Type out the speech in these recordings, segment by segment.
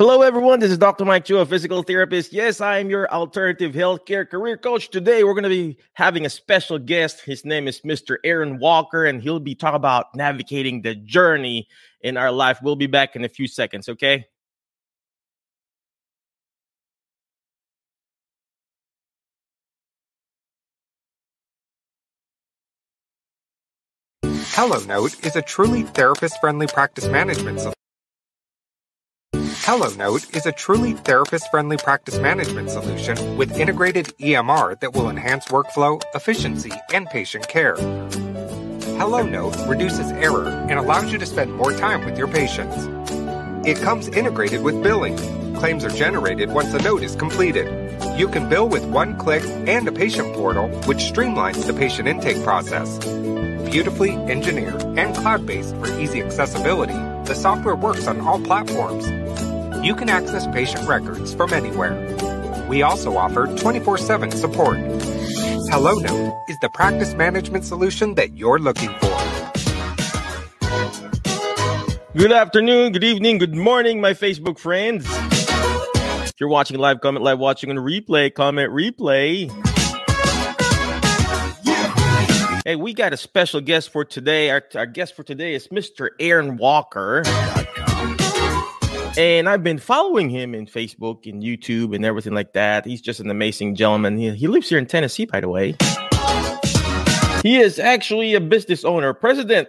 Hello, everyone. This is Dr. Mike Chu, a physical therapist. Yes, I am your alternative healthcare career coach. Today, we're going to be having a special guest. His name is Mr. Aaron Walker, and he'll be talking about navigating the journey in our life. We'll be back in a few seconds, okay? HelloNote is a truly therapist-friendly practice management HelloNote is a truly therapist-friendly practice management solution with integrated EMR that will enhance workflow, efficiency, and patient care. HelloNote reduces error and allows you to spend more time with your patients. It comes integrated with billing. Claims are generated once a note is completed. You can bill with one click and a patient portal, which streamlines the patient intake process. Beautifully engineered and cloud based for easy accessibility, the software works on all platforms. You can access patient records from anywhere. We also offer 24 7 support. HelloNote is the practice management solution that you're looking for. Good afternoon, good evening, good morning, my Facebook friends. If you're watching live, comment live, watching on replay, comment replay. Hey, we got a special guest for today. Our, our guest for today is Mr. Aaron Walker. And I've been following him in Facebook and YouTube and everything like that. He's just an amazing gentleman. He, he lives here in Tennessee, by the way. He is actually a business owner, president,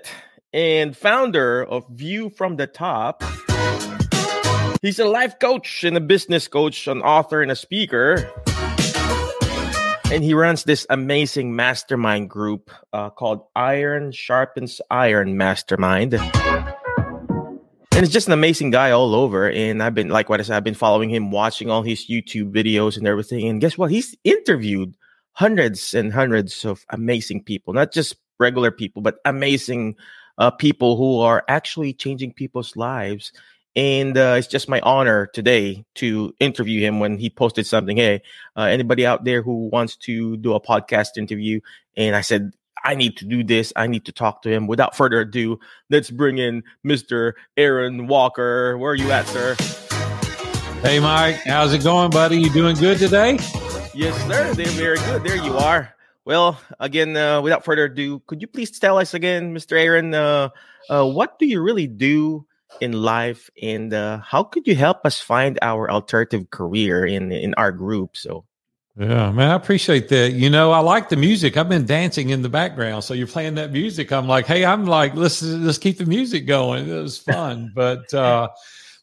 and founder of View from the Top. He's a life coach and a business coach, an author and a speaker and he runs this amazing mastermind group uh, called Iron Sharpens Iron Mastermind. And it's just an amazing guy all over. And I've been, like what I said, I've been following him, watching all his YouTube videos and everything. And guess what? He's interviewed hundreds and hundreds of amazing people, not just regular people, but amazing uh, people who are actually changing people's lives and uh, it's just my honor today to interview him when he posted something. Hey, uh, anybody out there who wants to do a podcast interview? And I said, I need to do this. I need to talk to him. Without further ado, let's bring in Mr. Aaron Walker. Where are you at, sir? Hey, Mike. How's it going, buddy? You doing good today? Yes, sir. They're very good. There you are. Well, again, uh, without further ado, could you please tell us again, Mr. Aaron, uh, uh, what do you really do in life and uh, how could you help us find our alternative career in in our group so yeah man i appreciate that you know i like the music i've been dancing in the background so you're playing that music i'm like hey i'm like let's let's keep the music going it was fun but uh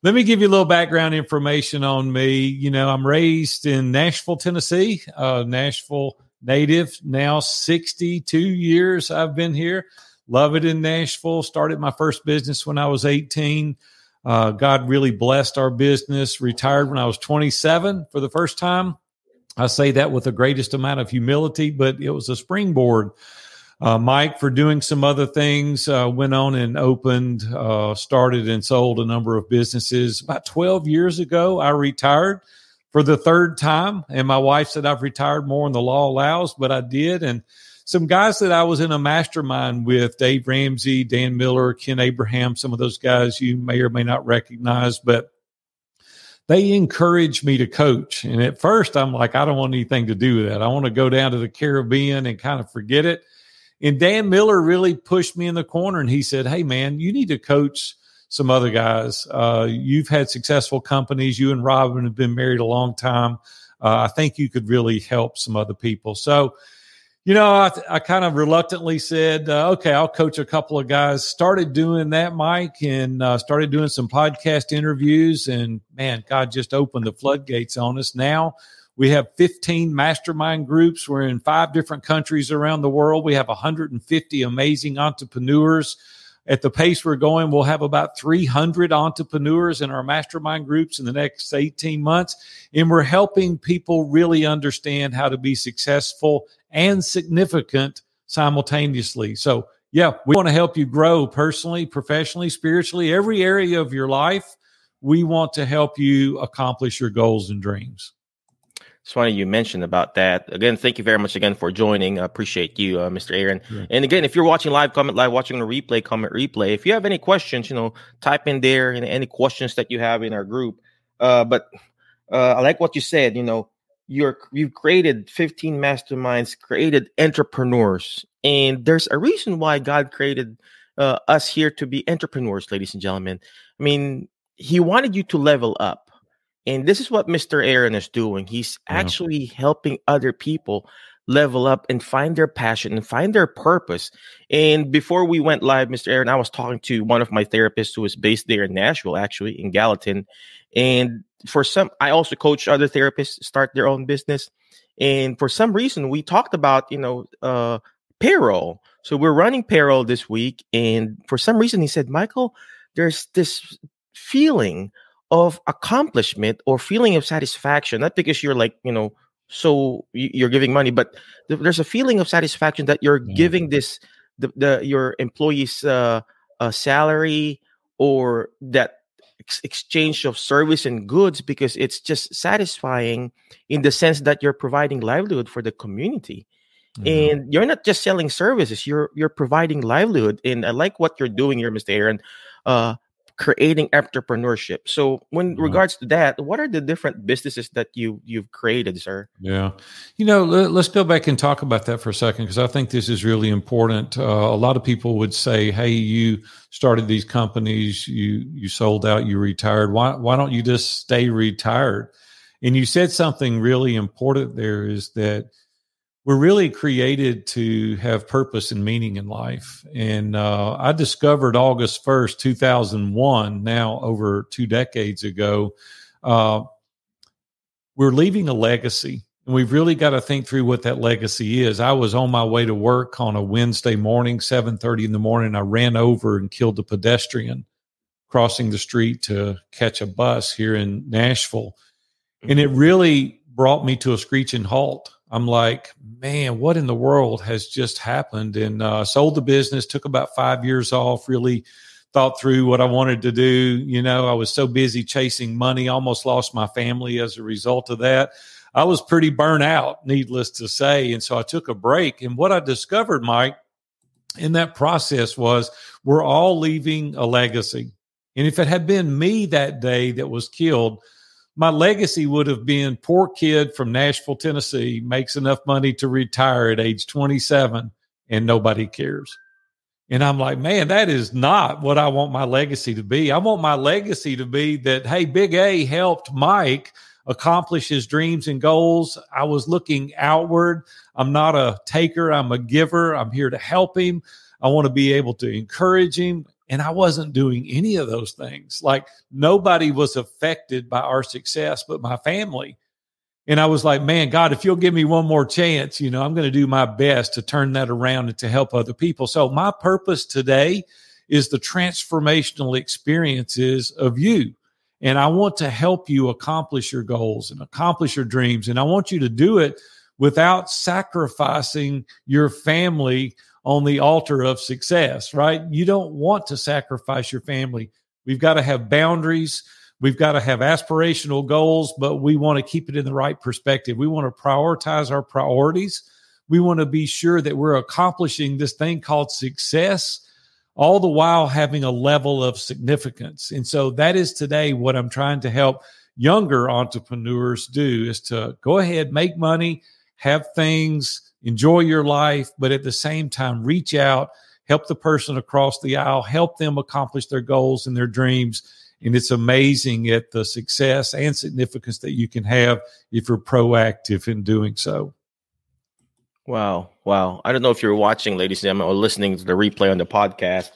let me give you a little background information on me you know i'm raised in nashville tennessee uh nashville native now 62 years i've been here Love it in Nashville. Started my first business when I was 18. Uh, God really blessed our business. Retired when I was 27 for the first time. I say that with the greatest amount of humility, but it was a springboard. Uh, Mike, for doing some other things, uh, went on and opened, uh, started and sold a number of businesses. About 12 years ago, I retired for the third time. And my wife said I've retired more than the law allows, but I did. And some guys that I was in a mastermind with Dave Ramsey, Dan Miller, Ken Abraham, some of those guys you may or may not recognize, but they encouraged me to coach. And at first, I'm like, I don't want anything to do with that. I want to go down to the Caribbean and kind of forget it. And Dan Miller really pushed me in the corner and he said, Hey, man, you need to coach some other guys. Uh, you've had successful companies. You and Robin have been married a long time. Uh, I think you could really help some other people. So, you know, I, I kind of reluctantly said, uh, okay, I'll coach a couple of guys. Started doing that, Mike, and uh, started doing some podcast interviews. And man, God just opened the floodgates on us. Now we have 15 mastermind groups. We're in five different countries around the world. We have 150 amazing entrepreneurs at the pace we're going, we'll have about 300 entrepreneurs in our mastermind groups in the next 18 months. And we're helping people really understand how to be successful and significant simultaneously. So, yeah, we want to help you grow personally, professionally, spiritually, every area of your life. We want to help you accomplish your goals and dreams. It's funny you mentioned about that. Again, thank you very much again for joining. I appreciate you, uh, Mr. Aaron. Yeah. And again, if you're watching live, comment live, watching the replay, comment replay. If you have any questions, you know, type in there and any questions that you have in our group. Uh, but uh, I like what you said. You know, you're you've created 15 masterminds, created entrepreneurs, and there's a reason why God created uh, us here to be entrepreneurs, ladies and gentlemen. I mean, He wanted you to level up, and this is what Mr. Aaron is doing. He's yeah. actually helping other people level up and find their passion and find their purpose. And before we went live, Mr. Aaron, I was talking to one of my therapists who is based there in Nashville, actually in Gallatin. And for some, I also coach other therapists start their own business. And for some reason, we talked about, you know, uh, payroll. So we're running payroll this week. And for some reason, he said, Michael, there's this feeling of accomplishment or feeling of satisfaction, not because you're like, you know, so you're giving money but there's a feeling of satisfaction that you're yeah. giving this the, the your employees uh, a salary or that ex- exchange of service and goods because it's just satisfying in the sense that you're providing livelihood for the community. And you're not just selling services you're you're providing livelihood. And i like what you're doing here mr aaron. Uh creating entrepreneurship. So, when mm-hmm. regards to that, what are the different businesses that you you've created, sir? Yeah, you know, let, us go back and talk about that for a second because I think this is really important. Uh, a lot of people would say, "Hey, you started these companies, you you sold out, you retired. Why why don't you just stay retired?" And you said something really important there is that we're really created to have purpose and meaning in life. And uh, I discovered August 1st, 2001, now over two decades ago, uh, we're leaving a legacy. And we've really got to think through what that legacy is. I was on my way to work on a Wednesday morning, 7:30 in the morning. I ran over and killed a pedestrian crossing the street to catch a bus here in Nashville. And it really brought me to a screeching halt I'm like, man, what in the world has just happened? And uh, sold the business, took about five years off, really thought through what I wanted to do. You know, I was so busy chasing money, almost lost my family as a result of that. I was pretty burnt out, needless to say. And so I took a break. And what I discovered, Mike, in that process was we're all leaving a legacy. And if it had been me that day that was killed, my legacy would have been poor kid from Nashville, Tennessee, makes enough money to retire at age 27 and nobody cares. And I'm like, man, that is not what I want my legacy to be. I want my legacy to be that, hey, Big A helped Mike accomplish his dreams and goals. I was looking outward. I'm not a taker, I'm a giver. I'm here to help him. I want to be able to encourage him. And I wasn't doing any of those things. Like nobody was affected by our success but my family. And I was like, man, God, if you'll give me one more chance, you know, I'm going to do my best to turn that around and to help other people. So my purpose today is the transformational experiences of you. And I want to help you accomplish your goals and accomplish your dreams. And I want you to do it without sacrificing your family on the altar of success, right? You don't want to sacrifice your family. We've got to have boundaries. We've got to have aspirational goals, but we want to keep it in the right perspective. We want to prioritize our priorities. We want to be sure that we're accomplishing this thing called success, all the while having a level of significance. And so that is today what I'm trying to help younger entrepreneurs do is to go ahead, make money, have things enjoy your life, but at the same time, reach out, help the person across the aisle, help them accomplish their goals and their dreams. And it's amazing at the success and significance that you can have if you're proactive in doing so. Wow. Wow. I don't know if you're watching, ladies and gentlemen, or listening to the replay on the podcast,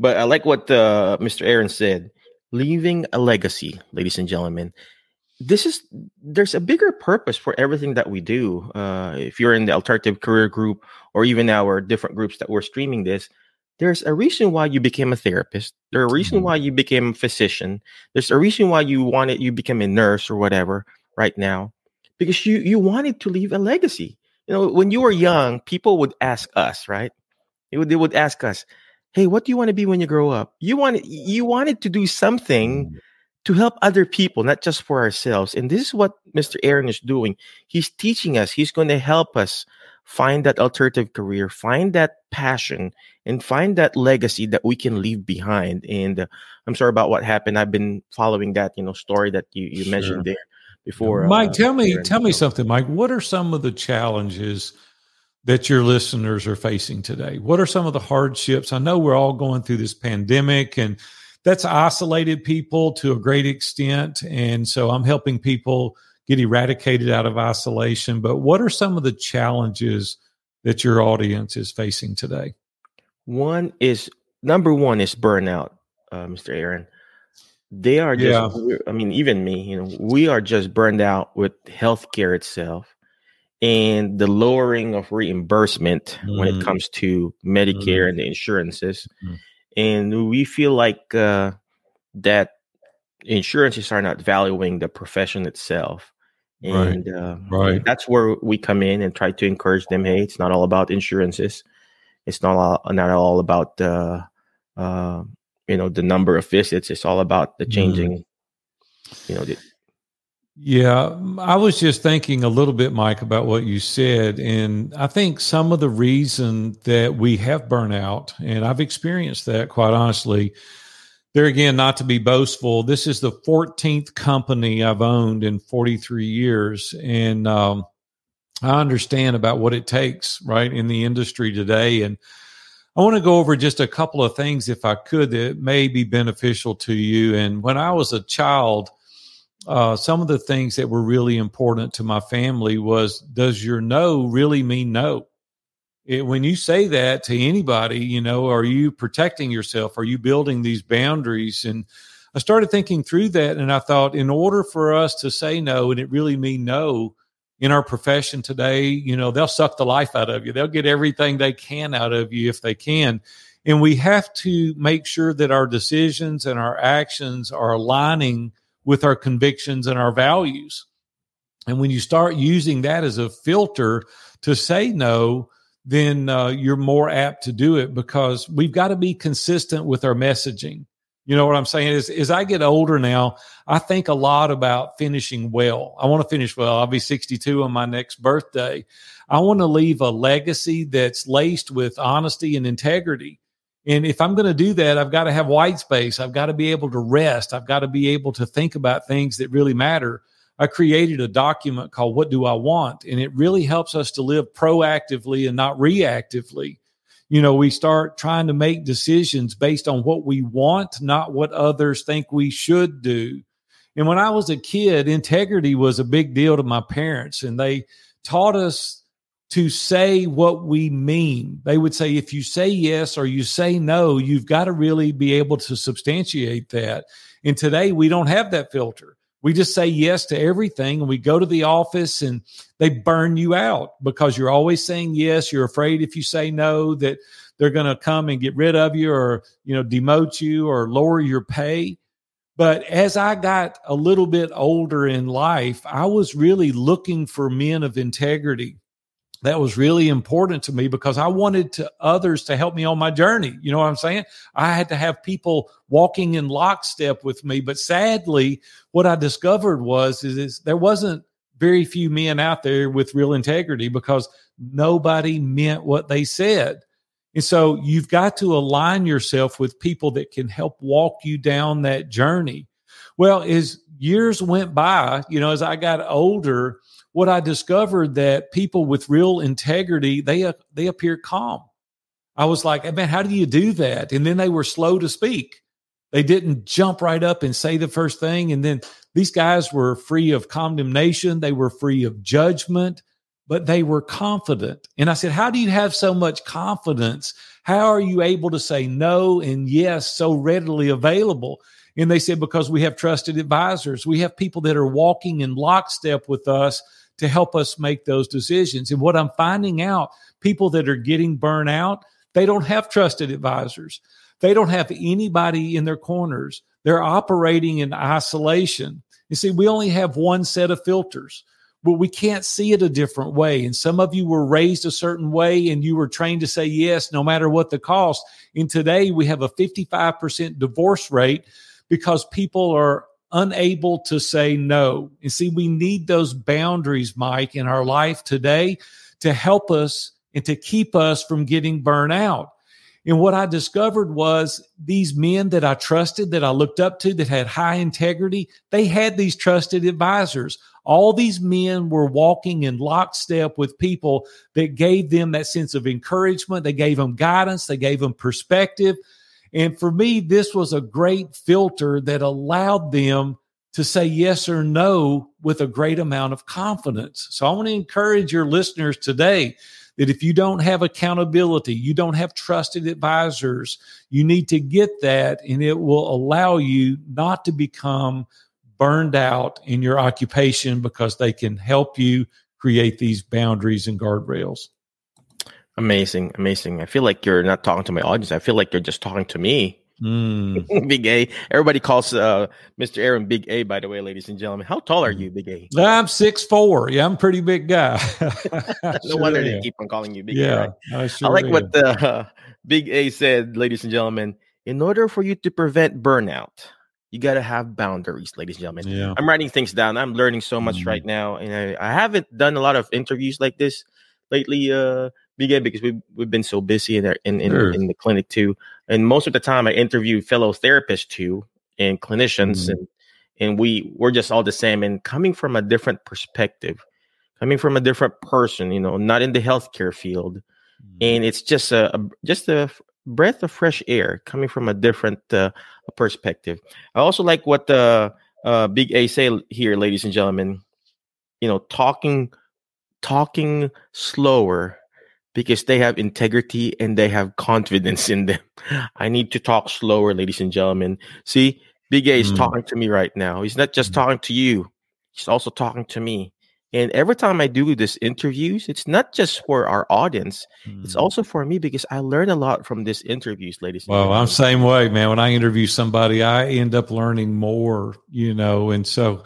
but I like what uh, Mr. Aaron said leaving a legacy, ladies and gentlemen this is there's a bigger purpose for everything that we do. Uh, if you're in the alternative career group or even our different groups that we're streaming this, there's a reason why you became a therapist. There's a reason mm-hmm. why you became a physician. There's a reason why you wanted you became a nurse or whatever right now, because you you wanted to leave a legacy. You know, when you were young, people would ask us, right? They would, they would ask us, "Hey, what do you want to be when you grow up?" You wanted you wanted to do something mm to help other people, not just for ourselves. And this is what Mr. Aaron is doing. He's teaching us, he's going to help us find that alternative career, find that passion, and find that legacy that we can leave behind. And uh, I'm sorry about what happened. I've been following that, you know, story that you, you sure. mentioned there before. Mike, uh, tell me, tell me something, Mike. What are some of the challenges that your listeners are facing today? What are some of the hardships? I know we're all going through this pandemic and that's isolated people to a great extent. And so I'm helping people get eradicated out of isolation. But what are some of the challenges that your audience is facing today? One is number one is burnout, uh, Mr. Aaron. They are just, yeah. I mean, even me, you know, we are just burned out with healthcare itself and the lowering of reimbursement mm. when it mm. comes to Medicare mm. and the insurances. Mm. And we feel like uh, that insurances are not valuing the profession itself. And, right. Uh, right. that's where we come in and try to encourage them. Hey, it's not all about insurances. It's not all, not all about uh, uh, you know the number of visits. It's all about the mm. changing. Mm. You know, the, yeah, I was just thinking a little bit, Mike, about what you said. And I think some of the reason that we have burnout, and I've experienced that quite honestly, there again, not to be boastful, this is the 14th company I've owned in 43 years. And um, I understand about what it takes, right, in the industry today. And I want to go over just a couple of things, if I could, that may be beneficial to you. And when I was a child, uh, some of the things that were really important to my family was does your no really mean no? It, when you say that to anybody, you know, are you protecting yourself? Are you building these boundaries? And I started thinking through that and I thought, in order for us to say no and it really mean no in our profession today, you know, they'll suck the life out of you. They'll get everything they can out of you if they can. And we have to make sure that our decisions and our actions are aligning with our convictions and our values. And when you start using that as a filter to say no, then uh, you're more apt to do it because we've got to be consistent with our messaging. You know what I'm saying? Is as I get older now, I think a lot about finishing well. I want to finish well. I'll be 62 on my next birthday. I want to leave a legacy that's laced with honesty and integrity. And if I'm going to do that, I've got to have white space. I've got to be able to rest. I've got to be able to think about things that really matter. I created a document called What Do I Want? And it really helps us to live proactively and not reactively. You know, we start trying to make decisions based on what we want, not what others think we should do. And when I was a kid, integrity was a big deal to my parents, and they taught us to say what we mean. They would say, if you say yes or you say no, you've got to really be able to substantiate that. And today we don't have that filter. We just say yes to everything and we go to the office and they burn you out because you're always saying yes. You're afraid if you say no that they're going to come and get rid of you or, you know, demote you or lower your pay. But as I got a little bit older in life, I was really looking for men of integrity that was really important to me because I wanted to others to help me on my journey. You know what I'm saying? I had to have people walking in lockstep with me. But sadly, what I discovered was is, is there wasn't very few men out there with real integrity because nobody meant what they said. And so you've got to align yourself with people that can help walk you down that journey. Well, as years went by, you know, as I got older, what I discovered that people with real integrity they uh, they appear calm. I was like, man, how do you do that? And then they were slow to speak. They didn't jump right up and say the first thing. And then these guys were free of condemnation. They were free of judgment, but they were confident. And I said, How do you have so much confidence? How are you able to say no and yes so readily available? And they said, Because we have trusted advisors. We have people that are walking in lockstep with us to help us make those decisions. And what I'm finding out, people that are getting burnt out, they don't have trusted advisors. They don't have anybody in their corners. They're operating in isolation. You see, we only have one set of filters, but we can't see it a different way. And some of you were raised a certain way and you were trained to say yes, no matter what the cost. And today we have a 55% divorce rate because people are unable to say no. And see, we need those boundaries, Mike, in our life today to help us and to keep us from getting burned out. And what I discovered was these men that I trusted, that I looked up to, that had high integrity, they had these trusted advisors. All these men were walking in lockstep with people that gave them that sense of encouragement. They gave them guidance, they gave them perspective. And for me, this was a great filter that allowed them to say yes or no with a great amount of confidence. So I want to encourage your listeners today that if you don't have accountability, you don't have trusted advisors, you need to get that and it will allow you not to become burned out in your occupation because they can help you create these boundaries and guardrails. Amazing, amazing. I feel like you're not talking to my audience. I feel like you're just talking to me. Mm. Big A. Everybody calls uh, Mr. Aaron Big A, by the way, ladies and gentlemen. How tall are you, Big A? I'm six four. Yeah, I'm a pretty big guy. no sure wonder am. they keep on calling you Big yeah, A. Right? I, sure I like am. what the uh, Big A said, ladies and gentlemen. In order for you to prevent burnout, you got to have boundaries, ladies and gentlemen. Yeah. I'm writing things down. I'm learning so much mm. right now, and I, I haven't done a lot of interviews like this lately. Uh, Big because we've we've been so busy in in in, sure. in, the clinic too, and most of the time I interview fellow therapists too and clinicians, mm-hmm. and and we we're just all the same and coming from a different perspective, coming from a different person, you know, not in the healthcare field, mm-hmm. and it's just a, a, just a breath of fresh air coming from a different uh, perspective. I also like what the uh, Big A say here, ladies and gentlemen. You know, talking talking slower because they have integrity and they have confidence in them. I need to talk slower, ladies and gentlemen. See, Big A is mm. talking to me right now. He's not just talking to you, he's also talking to me. And every time I do this interviews, it's not just for our audience, mm. it's also for me because I learn a lot from these interviews, ladies. Well, I'm same way, man. When I interview somebody, I end up learning more, you know, and so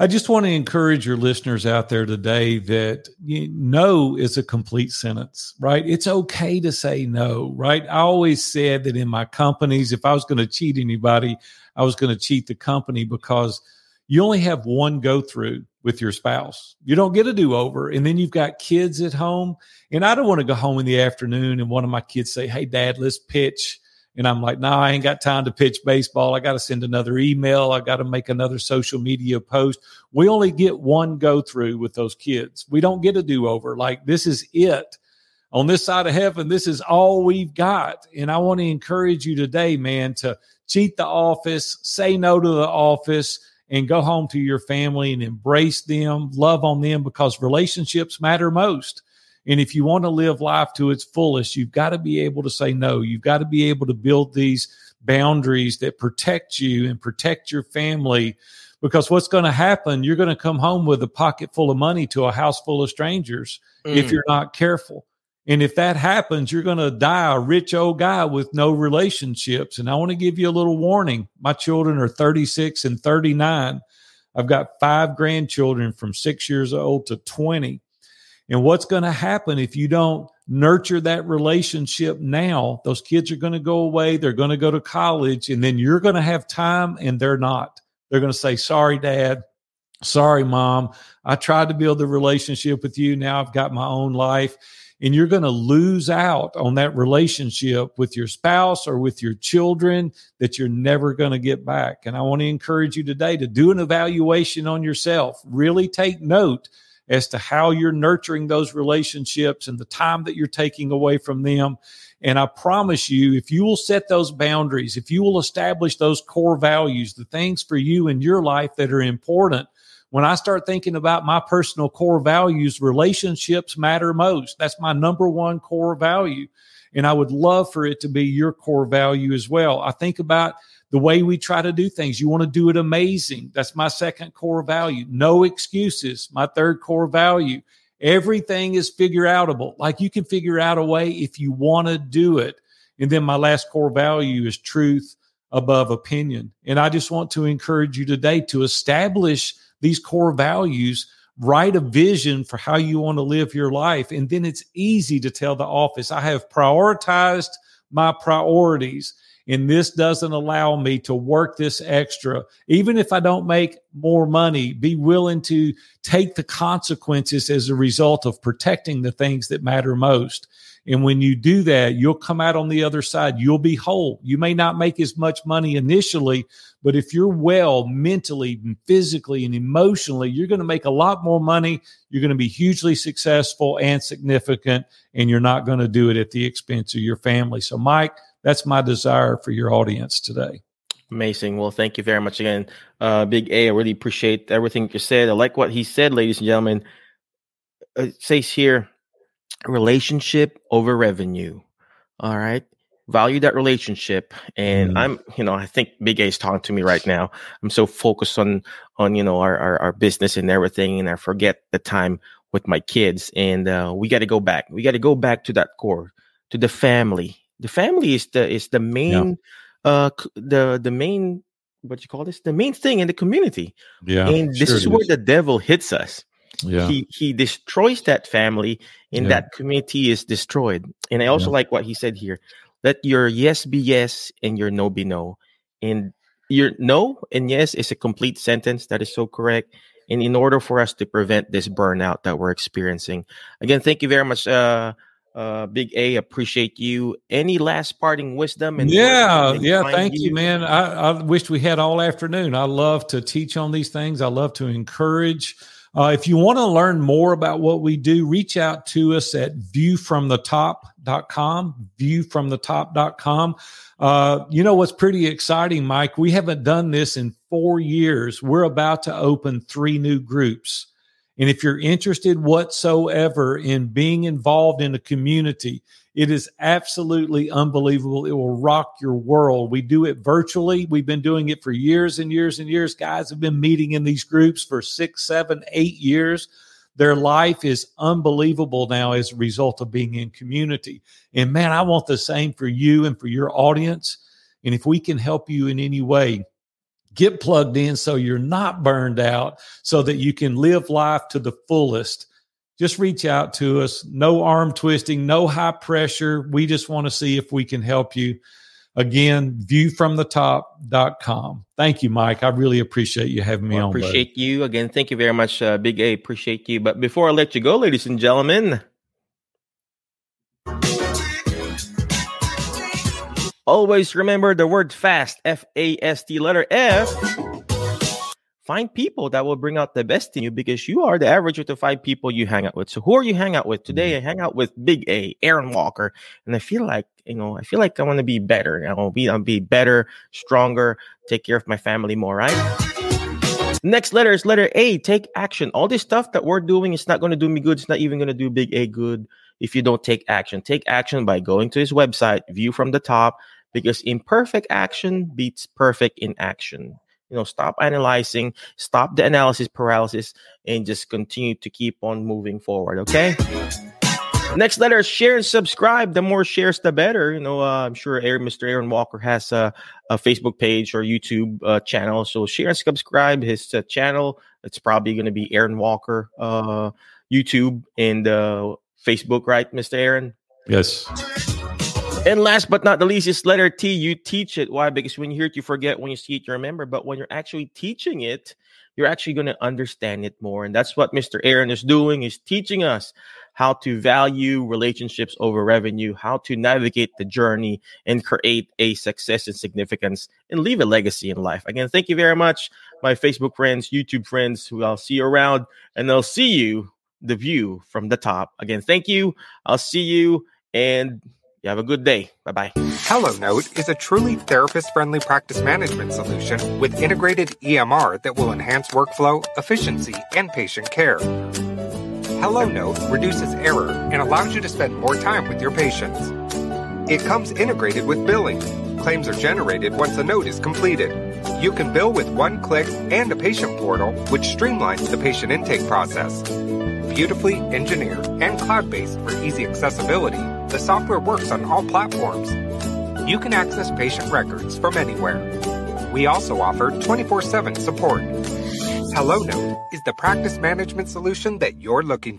I just want to encourage your listeners out there today that you, no is a complete sentence, right? It's okay to say no, right? I always said that in my companies, if I was going to cheat anybody, I was going to cheat the company because you only have one go through with your spouse. You don't get a do over. And then you've got kids at home. And I don't want to go home in the afternoon and one of my kids say, Hey, dad, let's pitch and I'm like, no, nah, I ain't got time to pitch baseball. I got to send another email. I got to make another social media post. We only get one go through with those kids. We don't get a do over. Like, this is it. On this side of heaven, this is all we've got. And I want to encourage you today, man, to cheat the office, say no to the office, and go home to your family and embrace them, love on them because relationships matter most. And if you want to live life to its fullest, you've got to be able to say no. You've got to be able to build these boundaries that protect you and protect your family. Because what's going to happen, you're going to come home with a pocket full of money to a house full of strangers mm. if you're not careful. And if that happens, you're going to die a rich old guy with no relationships. And I want to give you a little warning. My children are 36 and 39. I've got five grandchildren from six years old to 20. And what's going to happen if you don't nurture that relationship now? Those kids are going to go away. They're going to go to college and then you're going to have time and they're not. They're going to say, sorry, dad. Sorry, mom. I tried to build a relationship with you. Now I've got my own life. And you're going to lose out on that relationship with your spouse or with your children that you're never going to get back. And I want to encourage you today to do an evaluation on yourself. Really take note as to how you're nurturing those relationships and the time that you're taking away from them. And I promise you, if you will set those boundaries, if you will establish those core values, the things for you in your life that are important, when I start thinking about my personal core values, relationships matter most. That's my number one core value. And I would love for it to be your core value as well. I think about the way we try to do things. You want to do it amazing. That's my second core value. No excuses. My third core value. Everything is figure outable. Like you can figure out a way if you want to do it. And then my last core value is truth above opinion. And I just want to encourage you today to establish these core values, write a vision for how you want to live your life. And then it's easy to tell the office, I have prioritized my priorities and this doesn't allow me to work this extra. Even if I don't make more money, be willing to take the consequences as a result of protecting the things that matter most. And when you do that, you'll come out on the other side. You'll be whole. You may not make as much money initially, but if you're well mentally and physically and emotionally, you're going to make a lot more money. You're going to be hugely successful and significant, and you're not going to do it at the expense of your family. So, Mike, that's my desire for your audience today. Amazing. Well, thank you very much again, uh, Big A. I really appreciate everything you said. I like what he said, ladies and gentlemen. It says here, relationship over revenue. All right. Value that relationship. And mm. I'm, you know, I think Big A is talking to me right now. I'm so focused on on, you know, our our, our business and everything, and I forget the time with my kids. And uh, we got to go back. We got to go back to that core, to the family. The family is the is the main yeah. uh the the main what you call this the main thing in the community. Yeah. And this sure is where is. the devil hits us yeah. he he destroys that family and yeah. that community is destroyed and i also yeah. like what he said here let your yes be yes and your no be no and your no and yes is a complete sentence that is so correct and in order for us to prevent this burnout that we're experiencing again thank you very much uh uh big a appreciate you any last parting wisdom and yeah yeah thank you, you man I, I wish we had all afternoon i love to teach on these things i love to encourage uh, if you want to learn more about what we do, reach out to us at viewfromthetop.com, viewfromthetop.com. Uh, you know what's pretty exciting, Mike? We haven't done this in four years. We're about to open three new groups. And if you're interested whatsoever in being involved in a community, it is absolutely unbelievable. It will rock your world. We do it virtually. We've been doing it for years and years and years. Guys have been meeting in these groups for six, seven, eight years. Their life is unbelievable now as a result of being in community. And man, I want the same for you and for your audience. And if we can help you in any way, get plugged in so you're not burned out, so that you can live life to the fullest just reach out to us. No arm twisting, no high pressure. We just want to see if we can help you. Again, viewfromthetop.com. Thank you, Mike. I really appreciate you having me well, on. Appreciate buddy. you. Again, thank you very much, uh, Big A. Appreciate you. But before I let you go, ladies and gentlemen, always remember the word fast, F A S T, letter F find people that will bring out the best in you because you are the average of the five people you hang out with. So who are you hang out with today? Mm-hmm. I hang out with Big A, Aaron Walker, and I feel like you know, I feel like I want to be better. I want to be, I'll be better, stronger, take care of my family more. Right. Next letter is letter A. Take action. All this stuff that we're doing is not going to do me good. It's not even going to do Big A good if you don't take action. Take action by going to his website, view from the top, because imperfect action beats perfect inaction. you know stop analyzing stop the analysis paralysis and just continue to keep on moving forward okay next letter share and subscribe the more shares the better you know uh, i'm sure aaron, mr aaron walker has a, a facebook page or youtube uh, channel so share and subscribe his uh, channel it's probably going to be aaron walker uh, youtube and uh, facebook right mr aaron yes and last but not the least is letter T. You teach it. Why? Because when you hear it, you forget. When you see it, you remember. But when you're actually teaching it, you're actually going to understand it more. And that's what Mr. Aaron is doing, is teaching us how to value relationships over revenue, how to navigate the journey and create a success and significance and leave a legacy in life. Again, thank you very much, my Facebook friends, YouTube friends, who I'll see you around, and I'll see you the view from the top. Again, thank you. I'll see you and you have a good day. Bye bye. HelloNote is a truly therapist friendly practice management solution with integrated EMR that will enhance workflow, efficiency, and patient care. HelloNote reduces error and allows you to spend more time with your patients. It comes integrated with billing. Claims are generated once a note is completed. You can bill with one click and a patient portal, which streamlines the patient intake process. Beautifully engineered and cloud based for easy accessibility, the software works on all platforms. You can access patient records from anywhere. We also offer 24 7 support. HelloNote is the practice management solution that you're looking for.